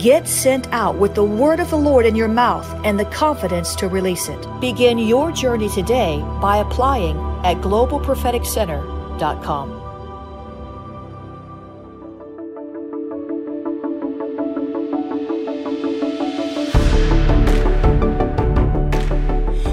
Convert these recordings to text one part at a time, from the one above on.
Get sent out with the word of the Lord in your mouth and the confidence to release it. Begin your journey today by applying at globalpropheticcenter.com.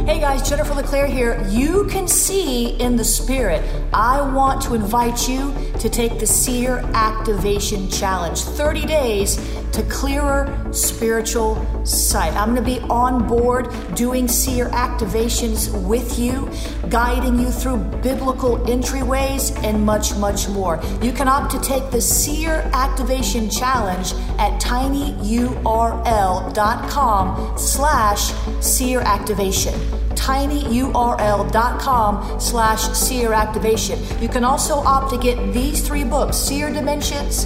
Hey guys, Jennifer LeClaire here. You can see in the spirit. I want to invite you to take the Seer Activation Challenge 30 days to clearer spiritual sight. I'm going to be on board doing seer activations with you, guiding you through biblical entryways, and much, much more. You can opt to take the Seer Activation Challenge at tinyurl.com slash seer activation tinyurl.com slash seer activation. You can also opt to get these three books, Seer Dimensions,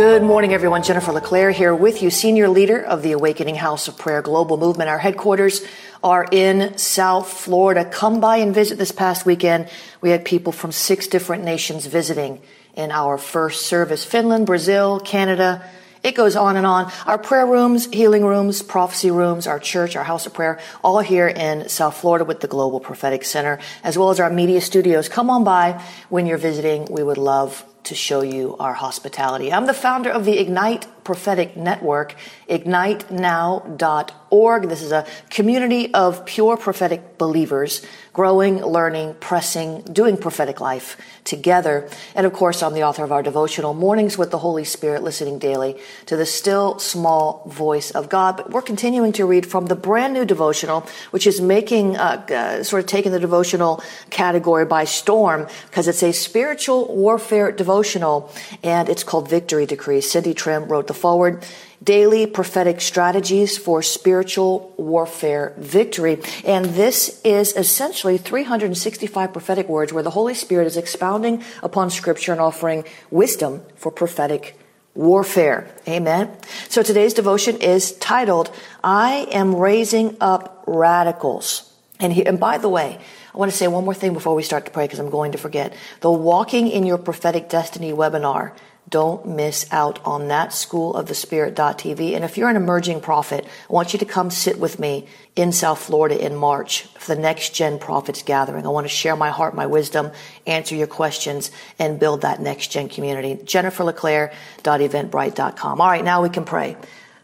Good morning, everyone. Jennifer LeClaire here with you, senior leader of the Awakening House of Prayer Global Movement. Our headquarters are in South Florida. Come by and visit this past weekend. We had people from six different nations visiting in our first service Finland, Brazil, Canada. It goes on and on. Our prayer rooms, healing rooms, prophecy rooms, our church, our house of prayer, all here in South Florida with the Global Prophetic Center, as well as our media studios. Come on by when you're visiting. We would love to show you our hospitality. I'm the founder of the Ignite Prophetic Network, ignitenow.org. This is a community of pure prophetic believers growing, learning, pressing, doing prophetic life together. And of course, I'm the author of our devotional Mornings with the Holy Spirit, listening daily to the still small voice of God. But we're continuing to read from the brand new devotional, which is making, uh, uh, sort of taking the devotional category by storm because it's a spiritual warfare devotional and it's called Victory Decree. Cindy Trimm wrote the foreword daily prophetic strategies for spiritual warfare victory. And this is essentially 365 prophetic words where the Holy Spirit is expounding upon scripture and offering wisdom for prophetic warfare. Amen. So today's devotion is titled, I am raising up radicals. And, he, and by the way, I want to say one more thing before we start to pray because I'm going to forget. The Walking in Your Prophetic Destiny webinar don't miss out on that school of the spirit.tv. And if you're an emerging prophet, I want you to come sit with me in South Florida in March for the next gen prophets gathering. I want to share my heart, my wisdom, answer your questions and build that next gen community. JenniferLeClaire.eventbrite.com. All right. Now we can pray.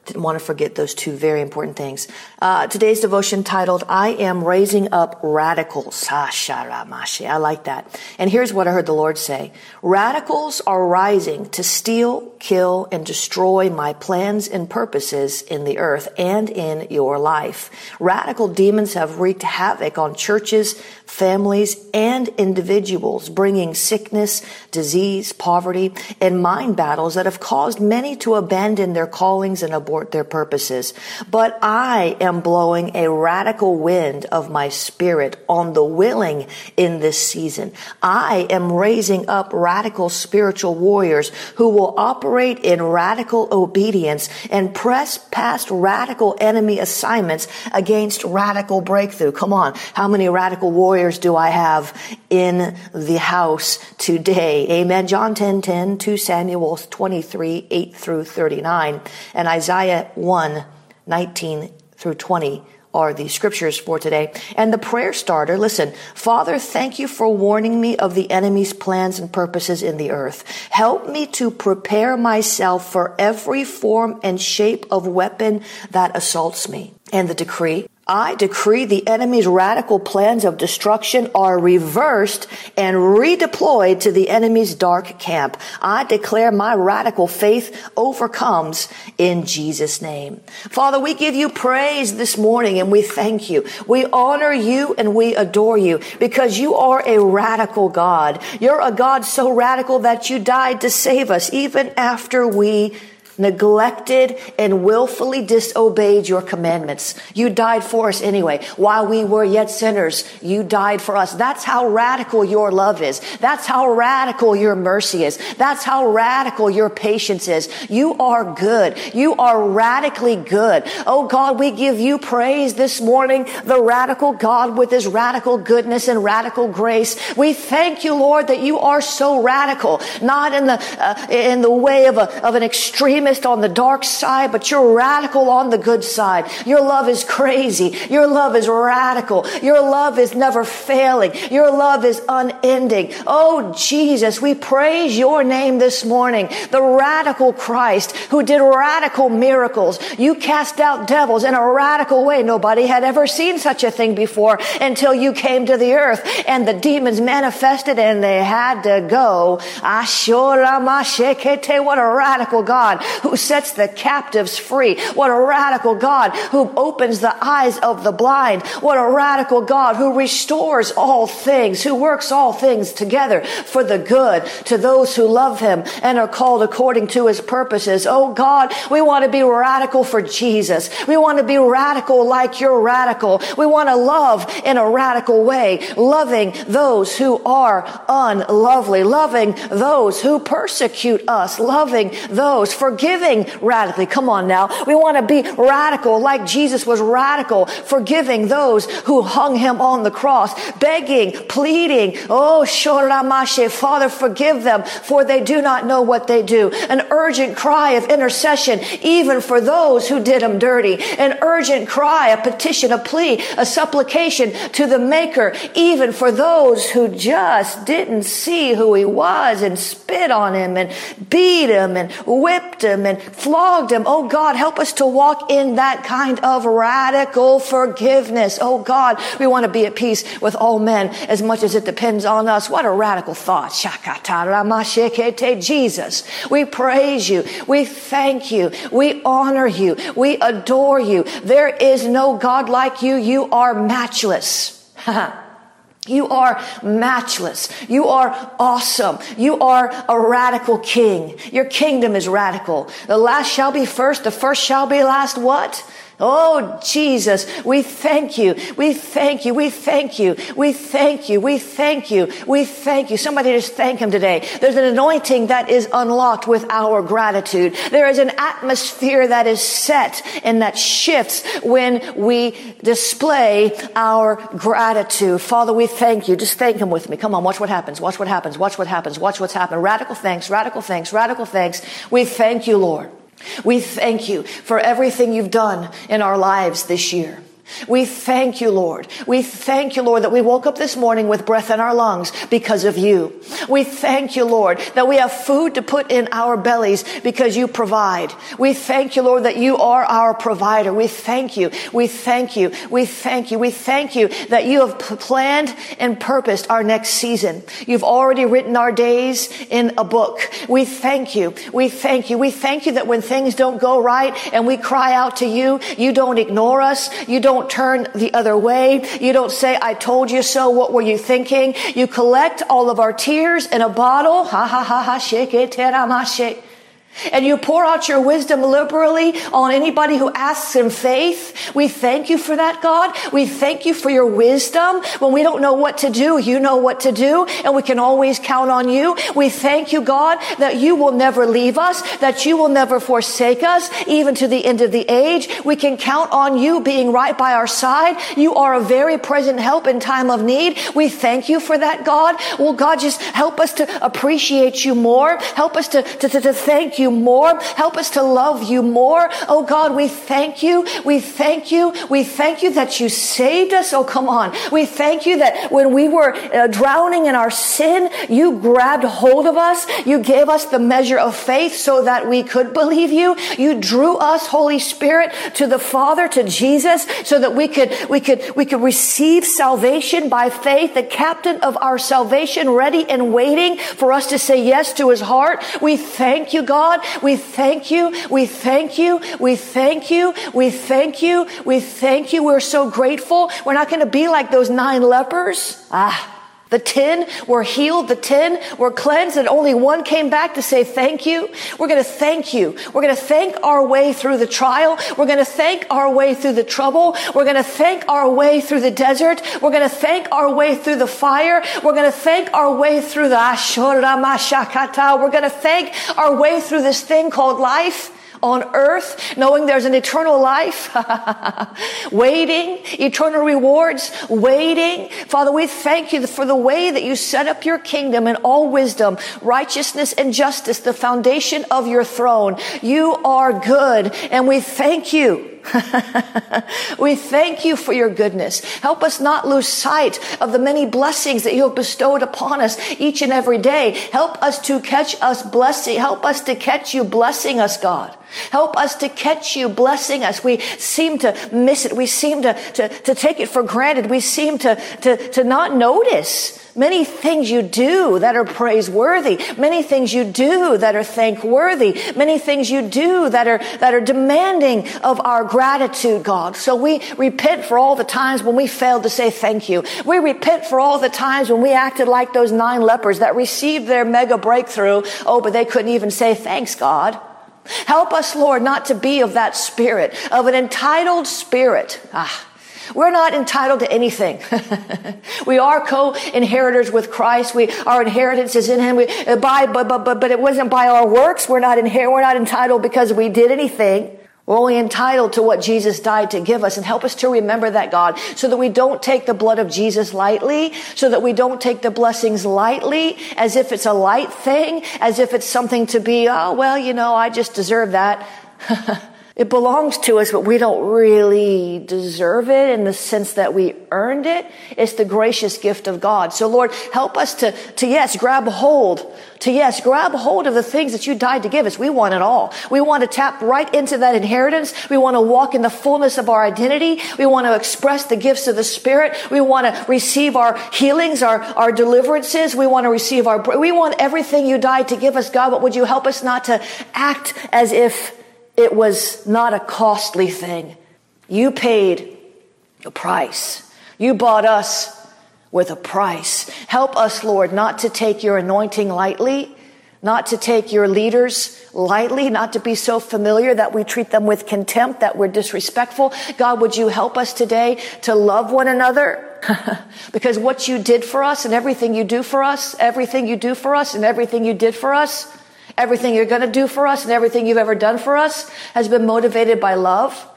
Didn't want to forget those two very important things. Uh, today's devotion titled, I am raising up radicals. I like that. And here's what I heard the Lord say. Radicals are rising to steal, kill, and destroy my plans and purposes in the earth and in your life. Radical demons have wreaked havoc on churches, families, and individuals, bringing sickness, disease, poverty, and mind battles that have caused many to abandon their callings and abort their purposes. But I am blowing a radical wind of my spirit on the willing in this season. I am raising up radical spiritual warriors who will operate in radical obedience and press past radical enemy assignments against radical breakthrough. Come on. How many radical warriors do I have in the house today? Amen. John 10, 10, 2 Samuel 23, 8 through 39 and Isaiah Isaiah 1 19 through 20 are the scriptures for today. And the prayer starter, listen, Father, thank you for warning me of the enemy's plans and purposes in the earth. Help me to prepare myself for every form and shape of weapon that assaults me. And the decree, I decree the enemy's radical plans of destruction are reversed and redeployed to the enemy's dark camp. I declare my radical faith overcomes in Jesus' name. Father, we give you praise this morning and we thank you. We honor you and we adore you because you are a radical God. You're a God so radical that you died to save us even after we neglected and willfully disobeyed your commandments. You died for us anyway. While we were yet sinners, you died for us. That's how radical your love is. That's how radical your mercy is. That's how radical your patience is. You are good. You are radically good. Oh God, we give you praise this morning, the radical God with his radical goodness and radical grace. We thank you, Lord, that you are so radical, not in the, uh, in the way of, a, of an extreme extremist on the dark side, but you're radical on the good side. Your love is crazy. Your love is radical. Your love is never failing. Your love is unending. Oh, Jesus, we praise your name this morning. The radical Christ who did radical miracles. You cast out devils in a radical way. Nobody had ever seen such a thing before until you came to the earth and the demons manifested and they had to go. What a radical God who sets the captives free. What a radical God who opens the eyes of the blind. What a radical God who restores all things, who works all things together for the good to those who love him and are called according to his purposes. Oh God, we want to be radical for Jesus. We want to be radical like you're radical. We want to love in a radical way, loving those who are unlovely, loving those who persecute us, loving those, forgiving forgiving radically. Come on now. We want to be radical like Jesus was radical, forgiving those who hung him on the cross, begging, pleading, Oh, Shoramashe, Father, forgive them, for they do not know what they do. An urgent cry of intercession, even for those who did him dirty. An urgent cry, a petition, a plea, a supplication to the Maker, even for those who just didn't see who he was and spit on him and beat him and whipped him him and flogged him. Oh God, help us to walk in that kind of radical forgiveness. Oh God, we want to be at peace with all men as much as it depends on us. What a radical thought. Jesus, we praise you. We thank you. We honor you. We adore you. There is no God like you. You are matchless. You are matchless. You are awesome. You are a radical king. Your kingdom is radical. The last shall be first. The first shall be last. What? Oh, Jesus, we thank you. We thank you. We thank you. We thank you. We thank you. We thank you. Somebody just thank him today. There's an anointing that is unlocked with our gratitude. There is an atmosphere that is set and that shifts when we display our gratitude. Father, we thank you. Just thank him with me. Come on, watch what happens. Watch what happens. Watch what happens. Watch what's happened. Radical thanks, radical thanks, radical thanks. We thank you, Lord. We thank you for everything you've done in our lives this year. We thank you, Lord. We thank you, Lord, that we woke up this morning with breath in our lungs because of you. We thank you, Lord, that we have food to put in our bellies because you provide. We thank you, Lord, that you are our provider. We thank you. We thank you. We thank you. We thank you that you have planned and purposed our next season. You've already written our days in a book. We thank you. We thank you. We thank you that when things don't go right and we cry out to you, you don't ignore us. You don't don't turn the other way. You don't say, I told you so. What were you thinking? You collect all of our tears in a bottle. Ha ha ha ha, shake it, and you pour out your wisdom liberally on anybody who asks in faith. We thank you for that, God. We thank you for your wisdom. When we don't know what to do, you know what to do, and we can always count on you. We thank you, God, that you will never leave us, that you will never forsake us, even to the end of the age. We can count on you being right by our side. You are a very present help in time of need. We thank you for that, God. Well, God, just help us to appreciate you more. Help us to, to, to, to thank you you more. Help us to love you more. Oh God, we thank you. We thank you. We thank you that you saved us. Oh, come on. We thank you that when we were uh, drowning in our sin, you grabbed hold of us. You gave us the measure of faith so that we could believe you. You drew us, Holy Spirit, to the Father, to Jesus, so that we could, we could, we could receive salvation by faith, the captain of our salvation ready and waiting for us to say yes to his heart. We thank you, God. God. We thank you. We thank you. We thank you. We thank you. We thank you. We're so grateful. We're not going to be like those nine lepers. Ah. The ten were healed. The ten were cleansed and only one came back to say thank you. We're going to thank you. We're going to thank our way through the trial. We're going to thank our way through the trouble. We're going to thank our way through the desert. We're going to thank our way through the fire. We're going to thank our way through the Ashura Mashakata. We're going to thank our way through this thing called life on earth, knowing there's an eternal life, waiting, eternal rewards, waiting. Father, we thank you for the way that you set up your kingdom in all wisdom, righteousness and justice, the foundation of your throne. You are good and we thank you. we thank you for your goodness. Help us not lose sight of the many blessings that you have bestowed upon us each and every day. Help us to catch us blessing. Help us to catch you blessing us, God. Help us to catch you blessing us. We seem to miss it. We seem to, to, to take it for granted. We seem to, to, to not notice many things you do that are praiseworthy, many things you do that are thankworthy, many things you do that are, that are demanding of our gratitude, God. So we repent for all the times when we failed to say thank you. We repent for all the times when we acted like those nine lepers that received their mega breakthrough. Oh, but they couldn't even say thanks, God. Help us, Lord, not to be of that spirit, of an entitled spirit. Ah, we're not entitled to anything. we are co-inheritors with Christ. We, our inheritance is in Him. We, uh, by, but, but, but, but it wasn't by our works. We're not inher- we're not entitled because we did anything. We're only entitled to what Jesus died to give us and help us to remember that God so that we don't take the blood of Jesus lightly, so that we don't take the blessings lightly as if it's a light thing, as if it's something to be, oh, well, you know, I just deserve that. It belongs to us, but we don't really deserve it in the sense that we earned it. It's the gracious gift of God. So Lord, help us to, to yes, grab hold, to yes, grab hold of the things that you died to give us. We want it all. We want to tap right into that inheritance. We want to walk in the fullness of our identity. We want to express the gifts of the Spirit. We want to receive our healings, our, our deliverances. We want to receive our, we want everything you died to give us, God, but would you help us not to act as if it was not a costly thing. You paid a price. You bought us with a price. Help us, Lord, not to take your anointing lightly, not to take your leaders lightly, not to be so familiar that we treat them with contempt, that we're disrespectful. God, would you help us today to love one another? because what you did for us and everything you do for us, everything you do for us and everything you did for us, Everything you're going to do for us and everything you've ever done for us has been motivated by love.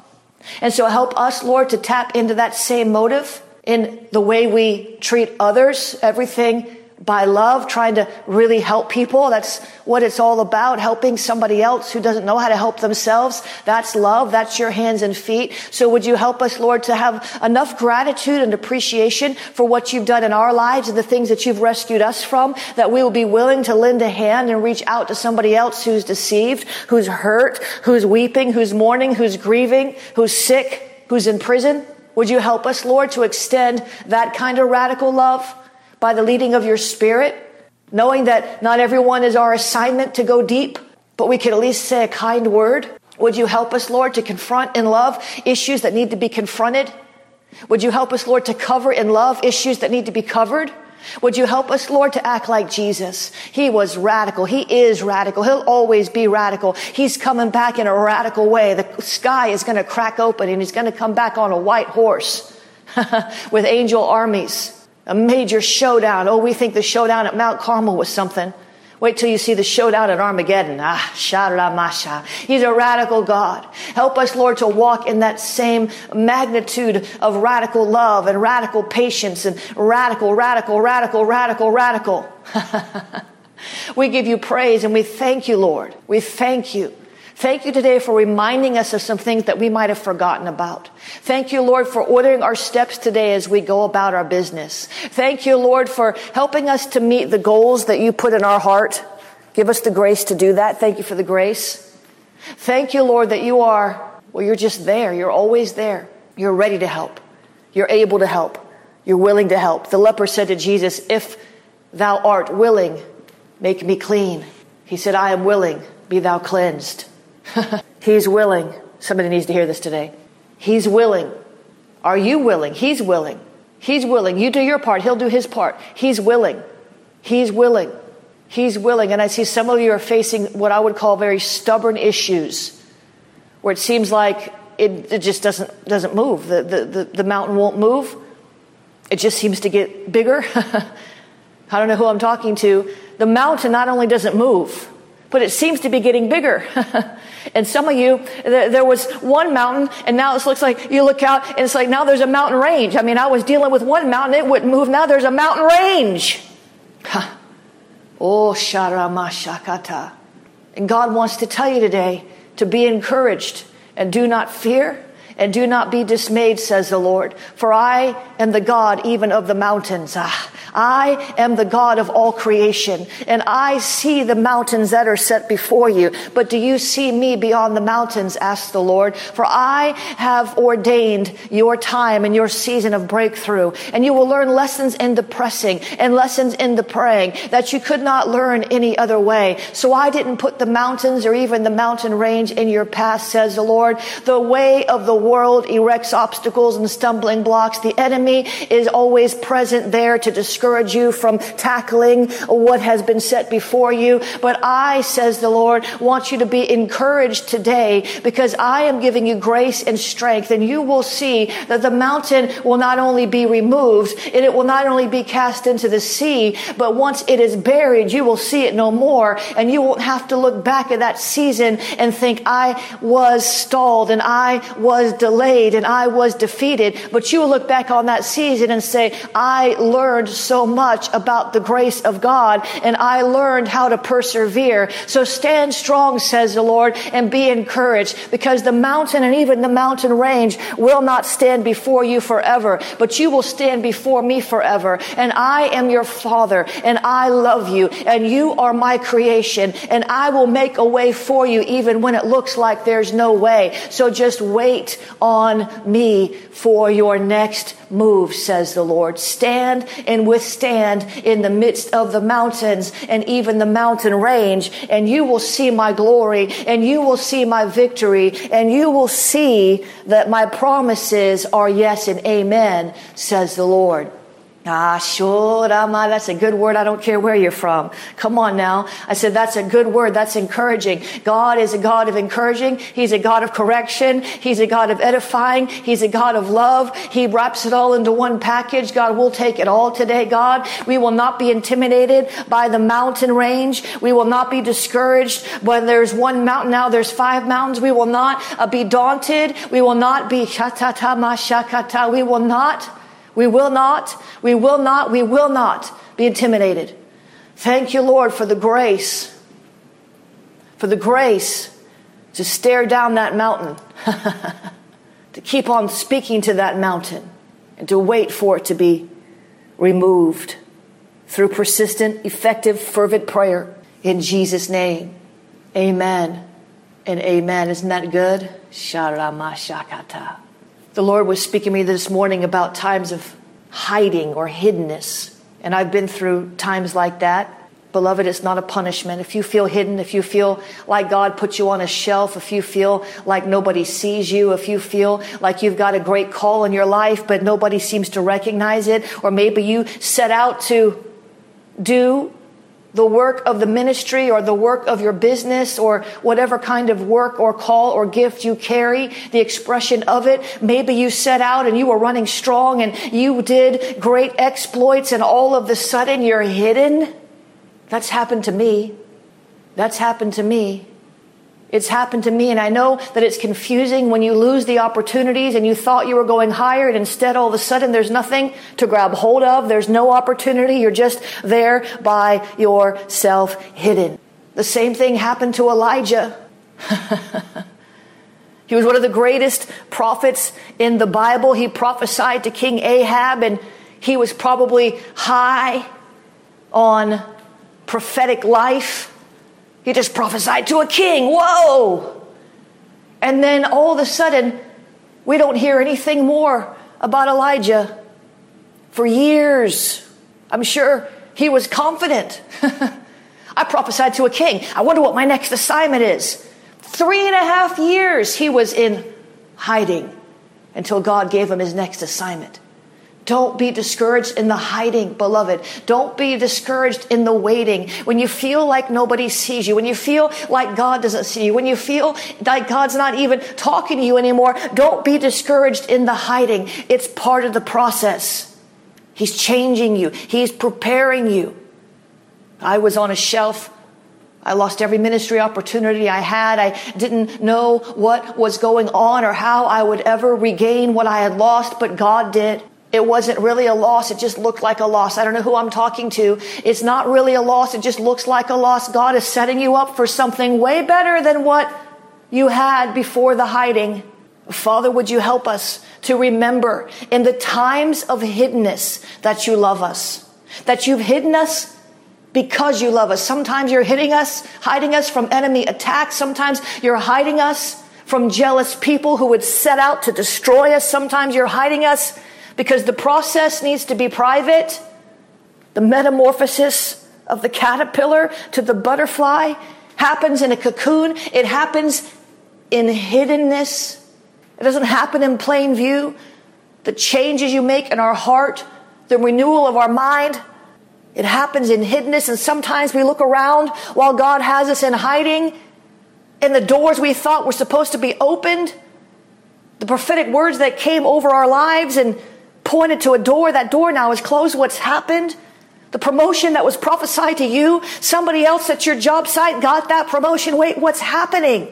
And so help us, Lord, to tap into that same motive in the way we treat others. Everything by love, trying to really help people. That's what it's all about, helping somebody else who doesn't know how to help themselves. That's love. That's your hands and feet. So would you help us, Lord, to have enough gratitude and appreciation for what you've done in our lives and the things that you've rescued us from, that we will be willing to lend a hand and reach out to somebody else who's deceived, who's hurt, who's weeping, who's mourning, who's grieving, who's sick, who's in prison? Would you help us, Lord, to extend that kind of radical love? By the leading of your spirit, knowing that not everyone is our assignment to go deep, but we could at least say a kind word. Would you help us, Lord, to confront in love issues that need to be confronted? Would you help us, Lord, to cover in love issues that need to be covered? Would you help us, Lord, to act like Jesus? He was radical. He is radical. He'll always be radical. He's coming back in a radical way. The sky is going to crack open and he's going to come back on a white horse with angel armies a major showdown. Oh, we think the showdown at Mount Carmel was something. Wait till you see the showdown at Armageddon. Ah, Masha. He's a radical God. Help us, Lord, to walk in that same magnitude of radical love and radical patience and radical, radical, radical, radical, radical. we give you praise and we thank you, Lord. We thank you Thank you today for reminding us of some things that we might have forgotten about. Thank you, Lord, for ordering our steps today as we go about our business. Thank you, Lord, for helping us to meet the goals that you put in our heart. Give us the grace to do that. Thank you for the grace. Thank you, Lord, that you are, well, you're just there. You're always there. You're ready to help. You're able to help. You're willing to help. The leper said to Jesus, If thou art willing, make me clean. He said, I am willing, be thou cleansed. He's willing. Somebody needs to hear this today. He's willing. Are you willing? He's willing. He's willing. You do your part. He'll do his part. He's willing. He's willing. He's willing. And I see some of you are facing what I would call very stubborn issues where it seems like it, it just doesn't, doesn't move. The, the, the, the mountain won't move. It just seems to get bigger. I don't know who I'm talking to. The mountain not only doesn't move, but it seems to be getting bigger. and some of you, there was one mountain, and now it looks like you look out, and it's like now there's a mountain range. I mean, I was dealing with one mountain, it wouldn't move. Now there's a mountain range. oh, sharamashakata. And God wants to tell you today to be encouraged and do not fear and do not be dismayed, says the Lord, for I am the God even of the mountains. Ah, I am the God of all creation, and I see the mountains that are set before you. But do you see me beyond the mountains? asks the Lord. For I have ordained your time and your season of breakthrough, and you will learn lessons in the pressing and lessons in the praying that you could not learn any other way. So I didn't put the mountains or even the mountain range in your path, says the Lord. The way of the world erects obstacles and stumbling blocks. The enemy is always present there to discourage you from tackling what has been set before you. But I, says the Lord, want you to be encouraged today because I am giving you grace and strength and you will see that the mountain will not only be removed and it will not only be cast into the sea, but once it is buried, you will see it no more and you won't have to look back at that season and think I was stalled and I was delayed and I was defeated. But you will look back on that season and say, I learned so much about the grace of God and I learned how to persevere. So stand strong, says the Lord, and be encouraged because the mountain and even the mountain range will not stand before you forever, but you will stand before me forever. And I am your father and I love you and you are my creation and I will make a way for you even when it looks like there's no way. So just wait on me for your next move, says the Lord. Stand and withstand in the midst of the mountains and even the mountain range, and you will see my glory and you will see my victory and you will see that my promises are yes and amen, says the Lord. Ah, shorama, that's a good word. I don't care where you're from. Come on now. I said, that's a good word. That's encouraging. God is a God of encouraging. He's a God of correction. He's a God of edifying. He's a God of love. He wraps it all into one package. God, we'll take it all today, God. We will not be intimidated by the mountain range. We will not be discouraged when there's one mountain now, there's five mountains. We will not uh, be daunted. We will not be shatata mashakata. We will not we will not, we will not, we will not be intimidated. Thank you, Lord, for the grace, for the grace to stare down that mountain, to keep on speaking to that mountain, and to wait for it to be removed through persistent, effective, fervent prayer in Jesus' name. Amen and amen. Isn't that good? The Lord was speaking to me this morning about times of hiding or hiddenness. And I've been through times like that. Beloved, it's not a punishment. If you feel hidden, if you feel like God put you on a shelf, if you feel like nobody sees you, if you feel like you've got a great call in your life, but nobody seems to recognize it, or maybe you set out to do the work of the ministry or the work of your business or whatever kind of work or call or gift you carry, the expression of it. Maybe you set out and you were running strong and you did great exploits and all of the sudden you're hidden. That's happened to me. That's happened to me. It's happened to me, and I know that it's confusing when you lose the opportunities and you thought you were going higher, and instead all of a sudden there's nothing to grab hold of. There's no opportunity. You're just there by yourself hidden. The same thing happened to Elijah. he was one of the greatest prophets in the Bible. He prophesied to King Ahab, and he was probably high on prophetic life. He just prophesied to a king. Whoa! And then all of a sudden, we don't hear anything more about Elijah for years. I'm sure he was confident. I prophesied to a king. I wonder what my next assignment is. Three and a half years he was in hiding until God gave him his next assignment. Don't be discouraged in the hiding, beloved. Don't be discouraged in the waiting. When you feel like nobody sees you, when you feel like God doesn't see you, when you feel like God's not even talking to you anymore, don't be discouraged in the hiding. It's part of the process. He's changing you. He's preparing you. I was on a shelf I lost every ministry opportunity I had. I didn't know what was going on or how I would ever regain what I had lost, but God did. It wasn't really a loss. It just looked like a loss. I don't know who I'm talking to. It's not really a loss. It just looks like a loss. God is setting you up for something way better than what you had before the hiding. Father, would you help us to remember in the times of hiddenness that you love us, that you've hidden us because you love us. Sometimes you're hitting us, hiding us from enemy attacks. Sometimes you're hiding us from jealous people who would set out to destroy us. Sometimes you're hiding us because the process needs to be private. The metamorphosis of the caterpillar to the butterfly happens in a cocoon. It happens in hiddenness. It doesn't happen in plain view. The changes you make in our heart, the renewal of our mind, it happens in hiddenness. And sometimes we look around while God has us in hiding, and the doors we thought were supposed to be opened, the prophetic words that came over our lives, and pointed to a door. That door now is closed. What's happened? The promotion that was prophesied to you, somebody else at your job site got that promotion. Wait, what's happening?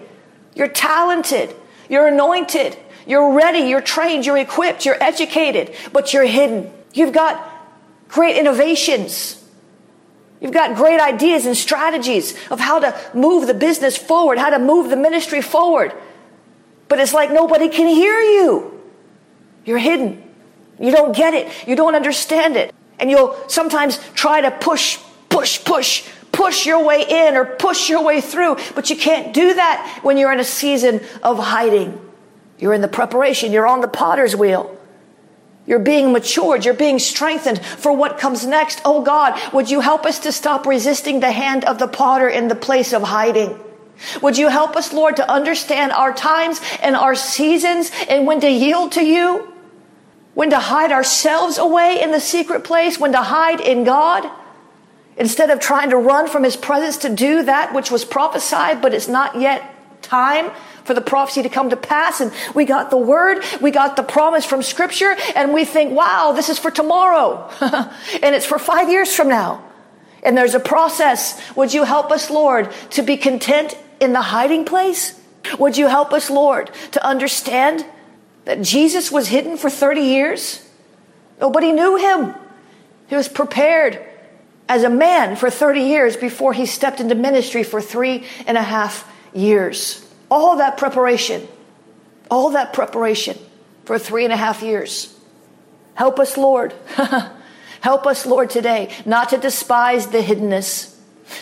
You're talented. You're anointed. You're ready. You're trained. You're equipped. You're educated, but you're hidden. You've got great innovations. You've got great ideas and strategies of how to move the business forward, how to move the ministry forward. But it's like nobody can hear you. You're hidden. You don't get it. You don't understand it. And you'll sometimes try to push, push, push, push your way in or push your way through. But you can't do that when you're in a season of hiding. You're in the preparation. You're on the potter's wheel. You're being matured. You're being strengthened for what comes next. Oh God, would you help us to stop resisting the hand of the potter in the place of hiding? Would you help us, Lord, to understand our times and our seasons and when to yield to you? When to hide ourselves away in the secret place, when to hide in God, instead of trying to run from His presence to do that which was prophesied, but it's not yet time for the prophecy to come to pass. And we got the word, we got the promise from Scripture, and we think, wow, this is for tomorrow. and it's for five years from now. And there's a process. Would you help us, Lord, to be content in the hiding place? Would you help us, Lord, to understand that Jesus was hidden for 30 years? Nobody knew him. He was prepared as a man for 30 years before he stepped into ministry for three and a half years. All that preparation, all that preparation for three and a half years. Help us, Lord. Help us, Lord, today not to despise the hiddenness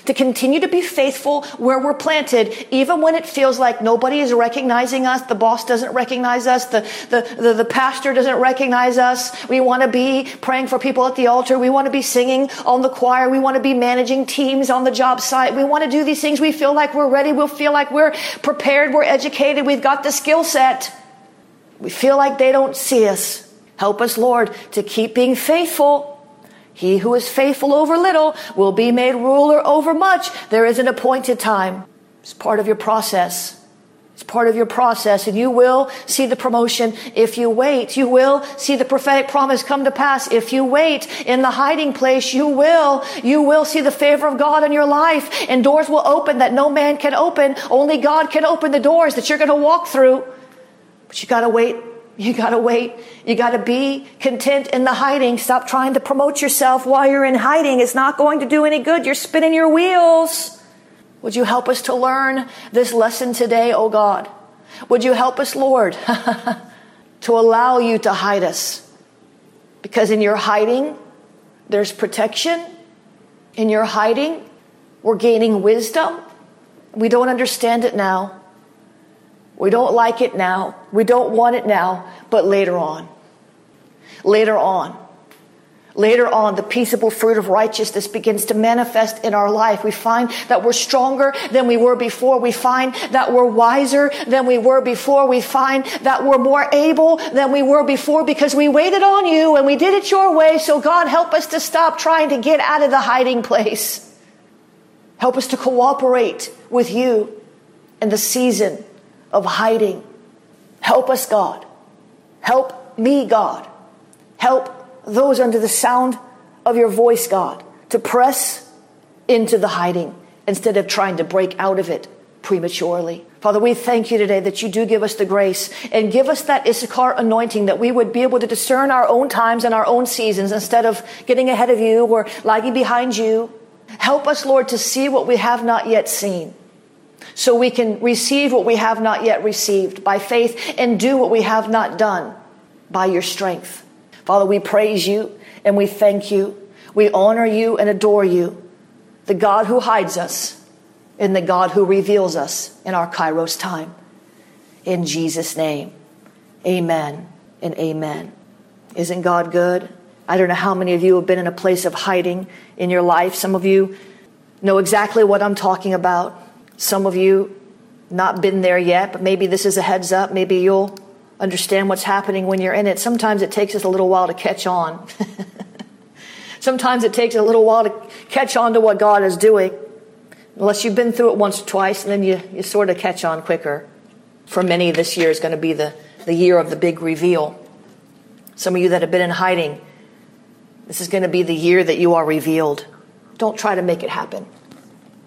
to continue to be faithful where we're planted, even when it feels like nobody is recognizing us, the boss doesn't recognize us, the, the, the, the pastor doesn't recognize us. We want to be praying for people at the altar. We want to be singing on the choir. We want to be managing teams on the job site. We want to do these things. We feel like we're ready. We'll feel like we're prepared. We're educated. We've got the skill set. We feel like they don't see us. Help us, Lord, to keep being faithful he who is faithful over little will be made ruler over much. There is an appointed time. It's part of your process. It's part of your process and you will see the promotion if you wait. You will see the prophetic promise come to pass if you wait. In the hiding place, you will. You will see the favor of God in your life and doors will open that no man can open. Only God can open the doors that you're going to walk through. But you got to wait you gotta wait. You gotta be content in the hiding. Stop trying to promote yourself while you're in hiding. It's not going to do any good. You're spinning your wheels. Would you help us to learn this lesson today, oh God? Would you help us, Lord, to allow you to hide us? Because in your hiding, there's protection. In your hiding, we're gaining wisdom. We don't understand it now. We don't like it now. We don't want it now, but later on. Later on. Later on, the peaceable fruit of righteousness begins to manifest in our life. We find that we're stronger than we were before. We find that we're wiser than we were before. We find that we're more able than we were before because we waited on you and we did it your way. So God, help us to stop trying to get out of the hiding place. Help us to cooperate with you in the season of hiding. Help us, God. Help me, God. Help those under the sound of your voice, God, to press into the hiding instead of trying to break out of it prematurely. Father, we thank you today that you do give us the grace and give us that Issachar anointing that we would be able to discern our own times and our own seasons instead of getting ahead of you or lagging behind you. Help us, Lord, to see what we have not yet seen so we can receive what we have not yet received by faith and do what we have not done by your strength. Father, we praise you and we thank you. We honor you and adore you, the God who hides us and the God who reveals us in our Kairos time. In Jesus' name, amen and amen. Isn't God good? I don't know how many of you have been in a place of hiding in your life. Some of you know exactly what I'm talking about. Some of you not been there yet, but maybe this is a heads up. Maybe you'll understand what's happening when you're in it. Sometimes it takes us a little while to catch on. Sometimes it takes a little while to catch on to what God is doing. Unless you've been through it once or twice, and then you, you sort of catch on quicker. For many, this year is going to be the, the year of the big reveal. Some of you that have been in hiding, this is going to be the year that you are revealed. Don't try to make it happen.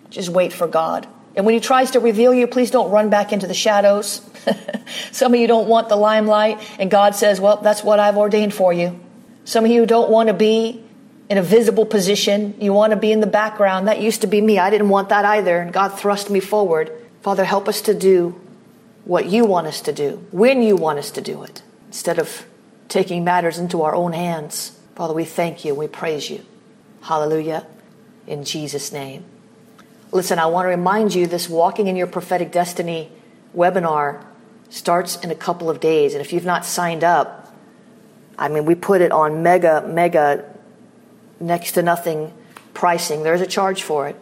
Just wait for God. And when he tries to reveal you, please don't run back into the shadows. Some of you don't want the limelight, and God says, Well, that's what I've ordained for you. Some of you don't want to be in a visible position. You want to be in the background. That used to be me. I didn't want that either. And God thrust me forward. Father, help us to do what you want us to do, when you want us to do it, instead of taking matters into our own hands. Father, we thank you. We praise you. Hallelujah. In Jesus' name. Listen, I want to remind you this Walking in Your Prophetic Destiny webinar starts in a couple of days. And if you've not signed up, I mean, we put it on mega, mega, next to nothing pricing. There's a charge for it,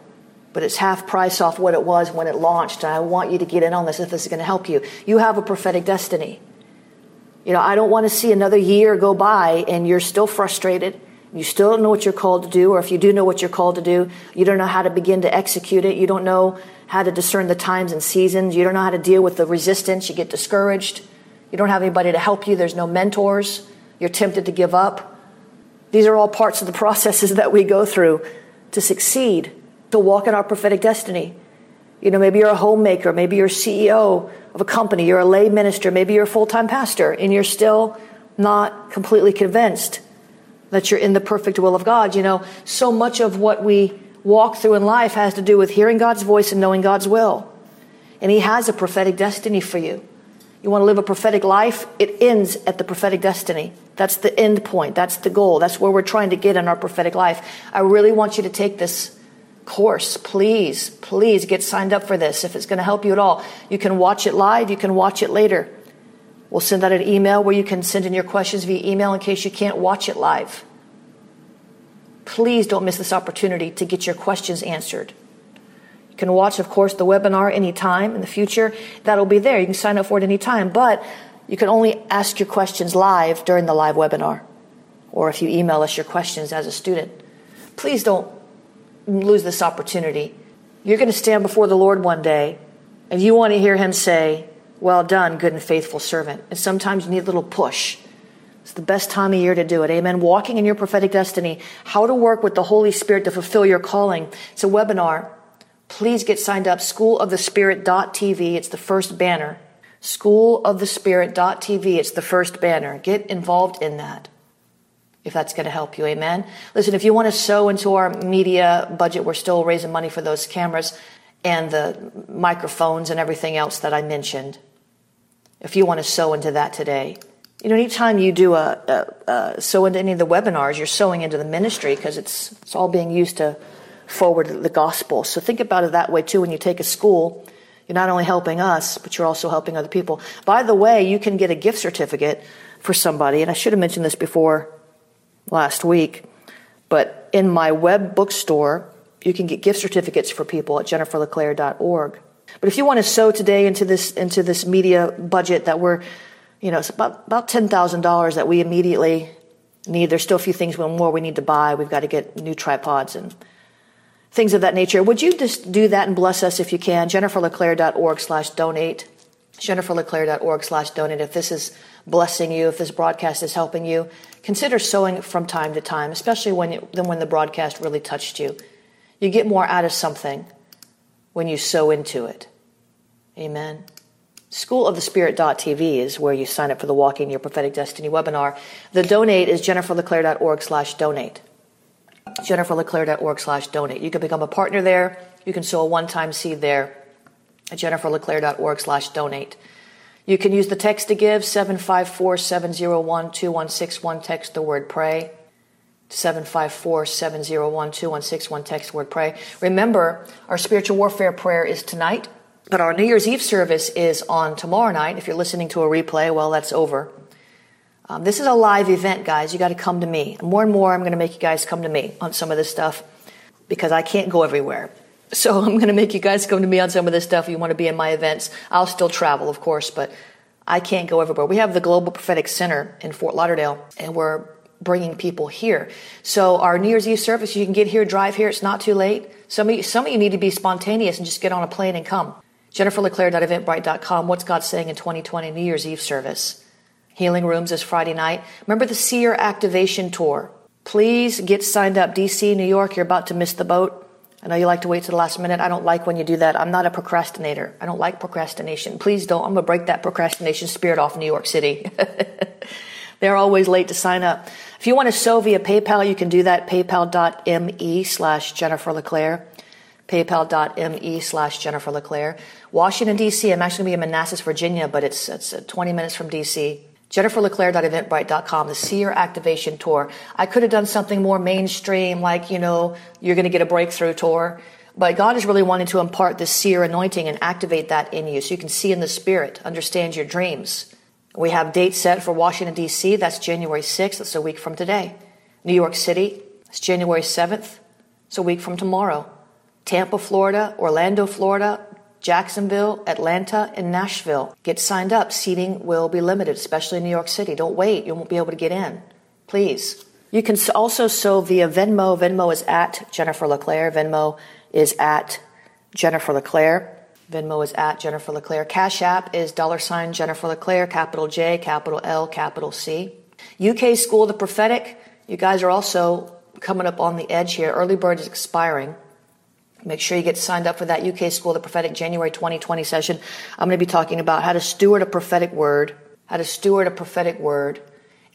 but it's half price off what it was when it launched. And I want you to get in on this if this is going to help you. You have a prophetic destiny. You know, I don't want to see another year go by and you're still frustrated you still don't know what you're called to do, or if you do know what you're called to do, you don't know how to begin to execute it. You don't know how to discern the times and seasons. You don't know how to deal with the resistance. You get discouraged. You don't have anybody to help you. There's no mentors. You're tempted to give up. These are all parts of the processes that we go through to succeed, to walk in our prophetic destiny. You know, maybe you're a homemaker, maybe you're CEO of a company, you're a lay minister, maybe you're a full time pastor, and you're still not completely convinced that you're in the perfect will of God. You know, so much of what we walk through in life has to do with hearing God's voice and knowing God's will. And He has a prophetic destiny for you. You want to live a prophetic life? It ends at the prophetic destiny. That's the end point. That's the goal. That's where we're trying to get in our prophetic life. I really want you to take this course. Please, please get signed up for this if it's going to help you at all. You can watch it live, you can watch it later. We'll send out an email where you can send in your questions via email in case you can't watch it live. Please don't miss this opportunity to get your questions answered. You can watch, of course, the webinar anytime in the future. That'll be there. You can sign up for it anytime, but you can only ask your questions live during the live webinar or if you email us your questions as a student. Please don't lose this opportunity. You're going to stand before the Lord one day and you want to hear Him say, well done, good and faithful servant. And sometimes you need a little push. It's the best time of year to do it. Amen. Walking in your prophetic destiny, how to work with the Holy Spirit to fulfill your calling. It's a webinar. Please get signed up. Schoolofthespirit.tv. It's the first banner. Schoolofthespirit.tv. It's the first banner. Get involved in that if that's going to help you. Amen. Listen, if you want to sow into our media budget, we're still raising money for those cameras and the microphones and everything else that I mentioned if you want to sow into that today. You know, anytime you do a, a, a sow into any of the webinars, you're sowing into the ministry because it's it's all being used to forward the gospel. So think about it that way too. When you take a school, you're not only helping us, but you're also helping other people. By the way, you can get a gift certificate for somebody, and I should have mentioned this before last week, but in my web bookstore, you can get gift certificates for people at jenniferleclaire.org. But if you want to sow today into this into this media budget that we're, you know, it's about about ten thousand dollars that we immediately need. There's still a few things more we need to buy. We've got to get new tripods and things of that nature. Would you just do that and bless us if you can? JenniferLeClaire.org slash donate. JenniferLeClaire.org slash donate. If this is blessing you, if this broadcast is helping you, consider sowing from time to time, especially when, you, when the broadcast really touched you. You get more out of something when you sow into it. Amen. Schoolofthespirit.tv is where you sign up for the Walking Your Prophetic Destiny webinar. The donate is jenniferleclaire.org slash donate. jenniferleclaire.org slash donate. You can become a partner there. You can sow a one-time seed there at jenniferleclaire.org slash donate. You can use the text to give, 754-701-2161. Text the word pray. 754-701-2161 text word pray. Remember, our spiritual warfare prayer is tonight, but our New Year's Eve service is on tomorrow night. If you're listening to a replay, well, that's over. Um, this is a live event, guys. You got to come to me. More and more, I'm going to make you guys come to me on some of this stuff because I can't go everywhere. So I'm going to make you guys come to me on some of this stuff. You want to be in my events. I'll still travel, of course, but I can't go everywhere. We have the Global Prophetic Center in Fort Lauderdale, and we're bringing people here. So our New Year's Eve service, you can get here, drive here. It's not too late. Some of you, some of you need to be spontaneous and just get on a plane and come. JenniferLeClaire.eventbrite.com. What's God saying in 2020 New Year's Eve service? Healing Rooms is Friday night. Remember the Seer Activation Tour. Please get signed up. DC, New York, you're about to miss the boat. I know you like to wait to the last minute. I don't like when you do that. I'm not a procrastinator. I don't like procrastination. Please don't. I'm going to break that procrastination spirit off New York City. They're always late to sign up. If you want to sow via PayPal, you can do that. PayPal.me slash Jennifer LeClaire. PayPal.me slash Jennifer LeClaire. Washington, D.C. I'm actually going to be in Manassas, Virginia, but it's, it's uh, 20 minutes from D.C. JenniferLeClaire.eventbrite.com, the Seer Activation Tour. I could have done something more mainstream, like, you know, you're going to get a breakthrough tour. But God is really wanting to impart this seer anointing and activate that in you so you can see in the spirit, understand your dreams. We have dates set for Washington, D.C. That's January 6th. That's a week from today. New York City. It's January 7th. It's a week from tomorrow. Tampa, Florida. Orlando, Florida. Jacksonville, Atlanta, and Nashville. Get signed up. Seating will be limited, especially in New York City. Don't wait. You won't be able to get in. Please. You can also sow via Venmo. Venmo is at Jennifer LeClaire. Venmo is at Jennifer LeClaire. Venmo is at Jennifer LeClaire. Cash App is dollar sign Jennifer LeClaire, capital J, capital L, capital C. UK School of the Prophetic. You guys are also coming up on the edge here. Early bird is expiring. Make sure you get signed up for that UK School of the Prophetic January 2020 session. I'm going to be talking about how to steward a prophetic word, how to steward a prophetic word,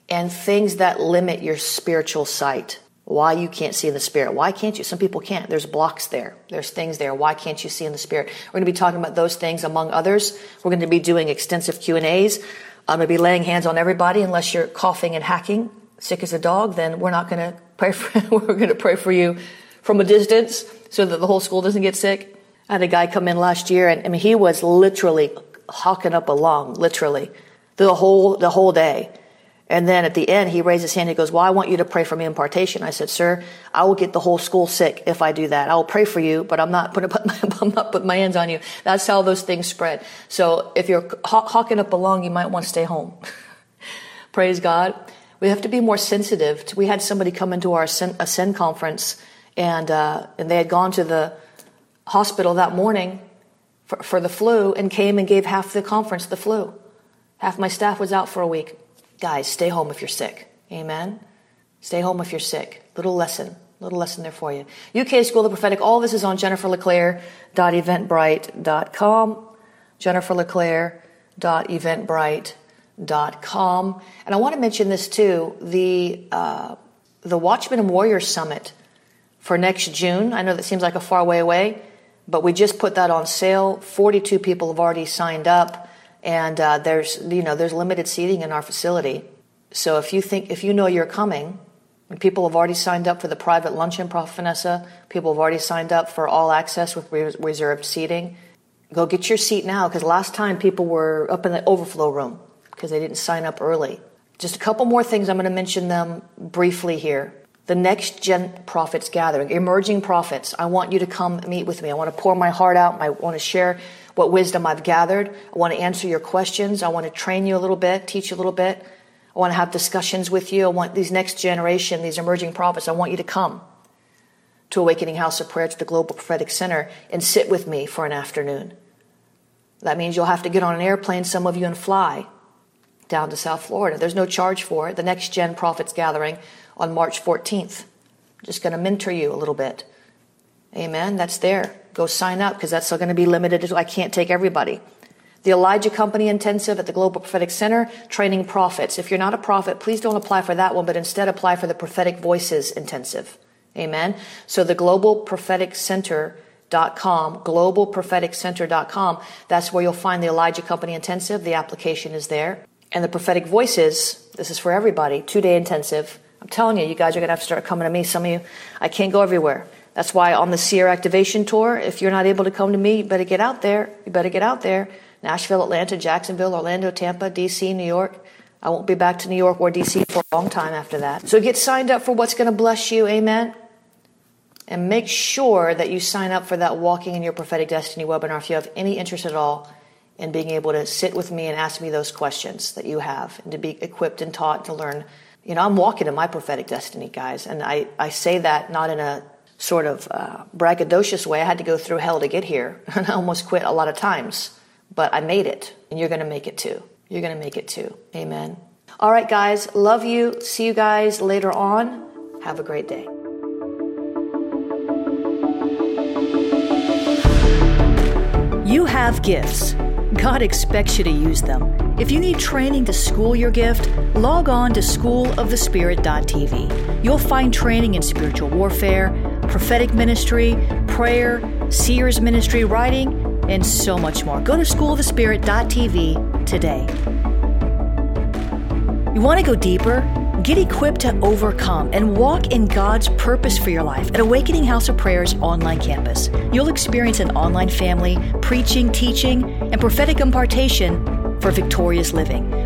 and things that limit your spiritual sight. Why you can't see in the spirit. Why can't you? Some people can't. There's blocks there. There's things there. Why can't you see in the spirit? We're going to be talking about those things among others. We're going to be doing extensive Q&As. I'm going to be laying hands on everybody unless you're coughing and hacking, sick as a dog, then we're not going to pray for we're going to pray for you from a distance so that the whole school doesn't get sick. I had a guy come in last year and I mean he was literally hawking up a lung, literally, the whole the whole day. And then at the end, he raised his hand. He goes, "Well, I want you to pray for me impartation." I said, "Sir, I will get the whole school sick if I do that. I will pray for you, but I'm not putting put my, putting my hands on you." That's how those things spread. So if you're hawking up a lung, you might want to stay home. Praise God. We have to be more sensitive. We had somebody come into our Ascend, Ascend conference, and uh, and they had gone to the hospital that morning for, for the flu and came and gave half the conference the flu. Half my staff was out for a week. Guys, stay home if you're sick. Amen. Stay home if you're sick. Little lesson. Little lesson there for you. UK School of the Prophetic. All this is on jenniferleclaire.eventbrite.com. jenniferleclaire.eventbrite.com. And I want to mention this too. The, uh, the Watchmen and Warriors Summit for next June. I know that seems like a far way away but we just put that on sale. 42 people have already signed up, and uh, there's you know there's limited seating in our facility. So if you think if you know you're coming, people have already signed up for the private luncheon, Prof. Vanessa, people have already signed up for all access with re- reserved seating. Go get your seat now because last time people were up in the overflow room because they didn't sign up early. Just a couple more things. I'm going to mention them briefly here the next gen prophets gathering, emerging prophets. I want you to come meet with me. I want to pour my heart out. I want to share what wisdom I've gathered. I want to answer your questions. I want to train you a little bit, teach you a little bit. I want to have discussions with you. I want these next generation, these emerging prophets, I want you to come to Awakening House of Prayer to the Global Prophetic Center and sit with me for an afternoon. That means you'll have to get on an airplane, some of you, and fly down to South Florida. There's no charge for it. The next gen prophets gathering on March 14th. I'm Just going to mentor you a little bit. Amen. That's there. Go sign up because that's still going to be limited. I can't take everybody. The Elijah Company Intensive at the Global Prophetic Center, training prophets. If you're not a prophet, please don't apply for that one, but instead apply for the Prophetic Voices Intensive. Amen. So the Global Prophetic Center globalpropheticcenter.com, globalpropheticcenter.com. That's where you'll find the Elijah Company Intensive. The application is there. And the Prophetic Voices, this is for everybody, two day intensive. I'm telling you, you guys are going to have to start coming to me. Some of you, I can't go everywhere. That's why on the Seer Activation Tour, if you're not able to come to me, you better get out there. You better get out there. Nashville, Atlanta, Jacksonville, Orlando, Tampa, DC, New York. I won't be back to New York or DC for a long time after that. So get signed up for what's going to bless you. Amen. And make sure that you sign up for that Walking in Your Prophetic Destiny webinar if you have any interest at all in being able to sit with me and ask me those questions that you have and to be equipped and taught to learn you know, I'm walking in my prophetic destiny, guys. And I, I say that not in a sort of uh, braggadocious way. I had to go through hell to get here. And I almost quit a lot of times. But I made it. And you're going to make it too. You're going to make it too. Amen. All right, guys. Love you. See you guys later on. Have a great day. You have gifts. God expects you to use them. If you need training to school your gift, log on to schoolofthespirit.tv. You'll find training in spiritual warfare, prophetic ministry, prayer, seers ministry, writing, and so much more. Go to schoolofthespirit.tv today. You want to go deeper? Get equipped to overcome and walk in God's purpose for your life at Awakening House of Prayer's online campus. You'll experience an online family, preaching, teaching, and prophetic impartation for victorious living.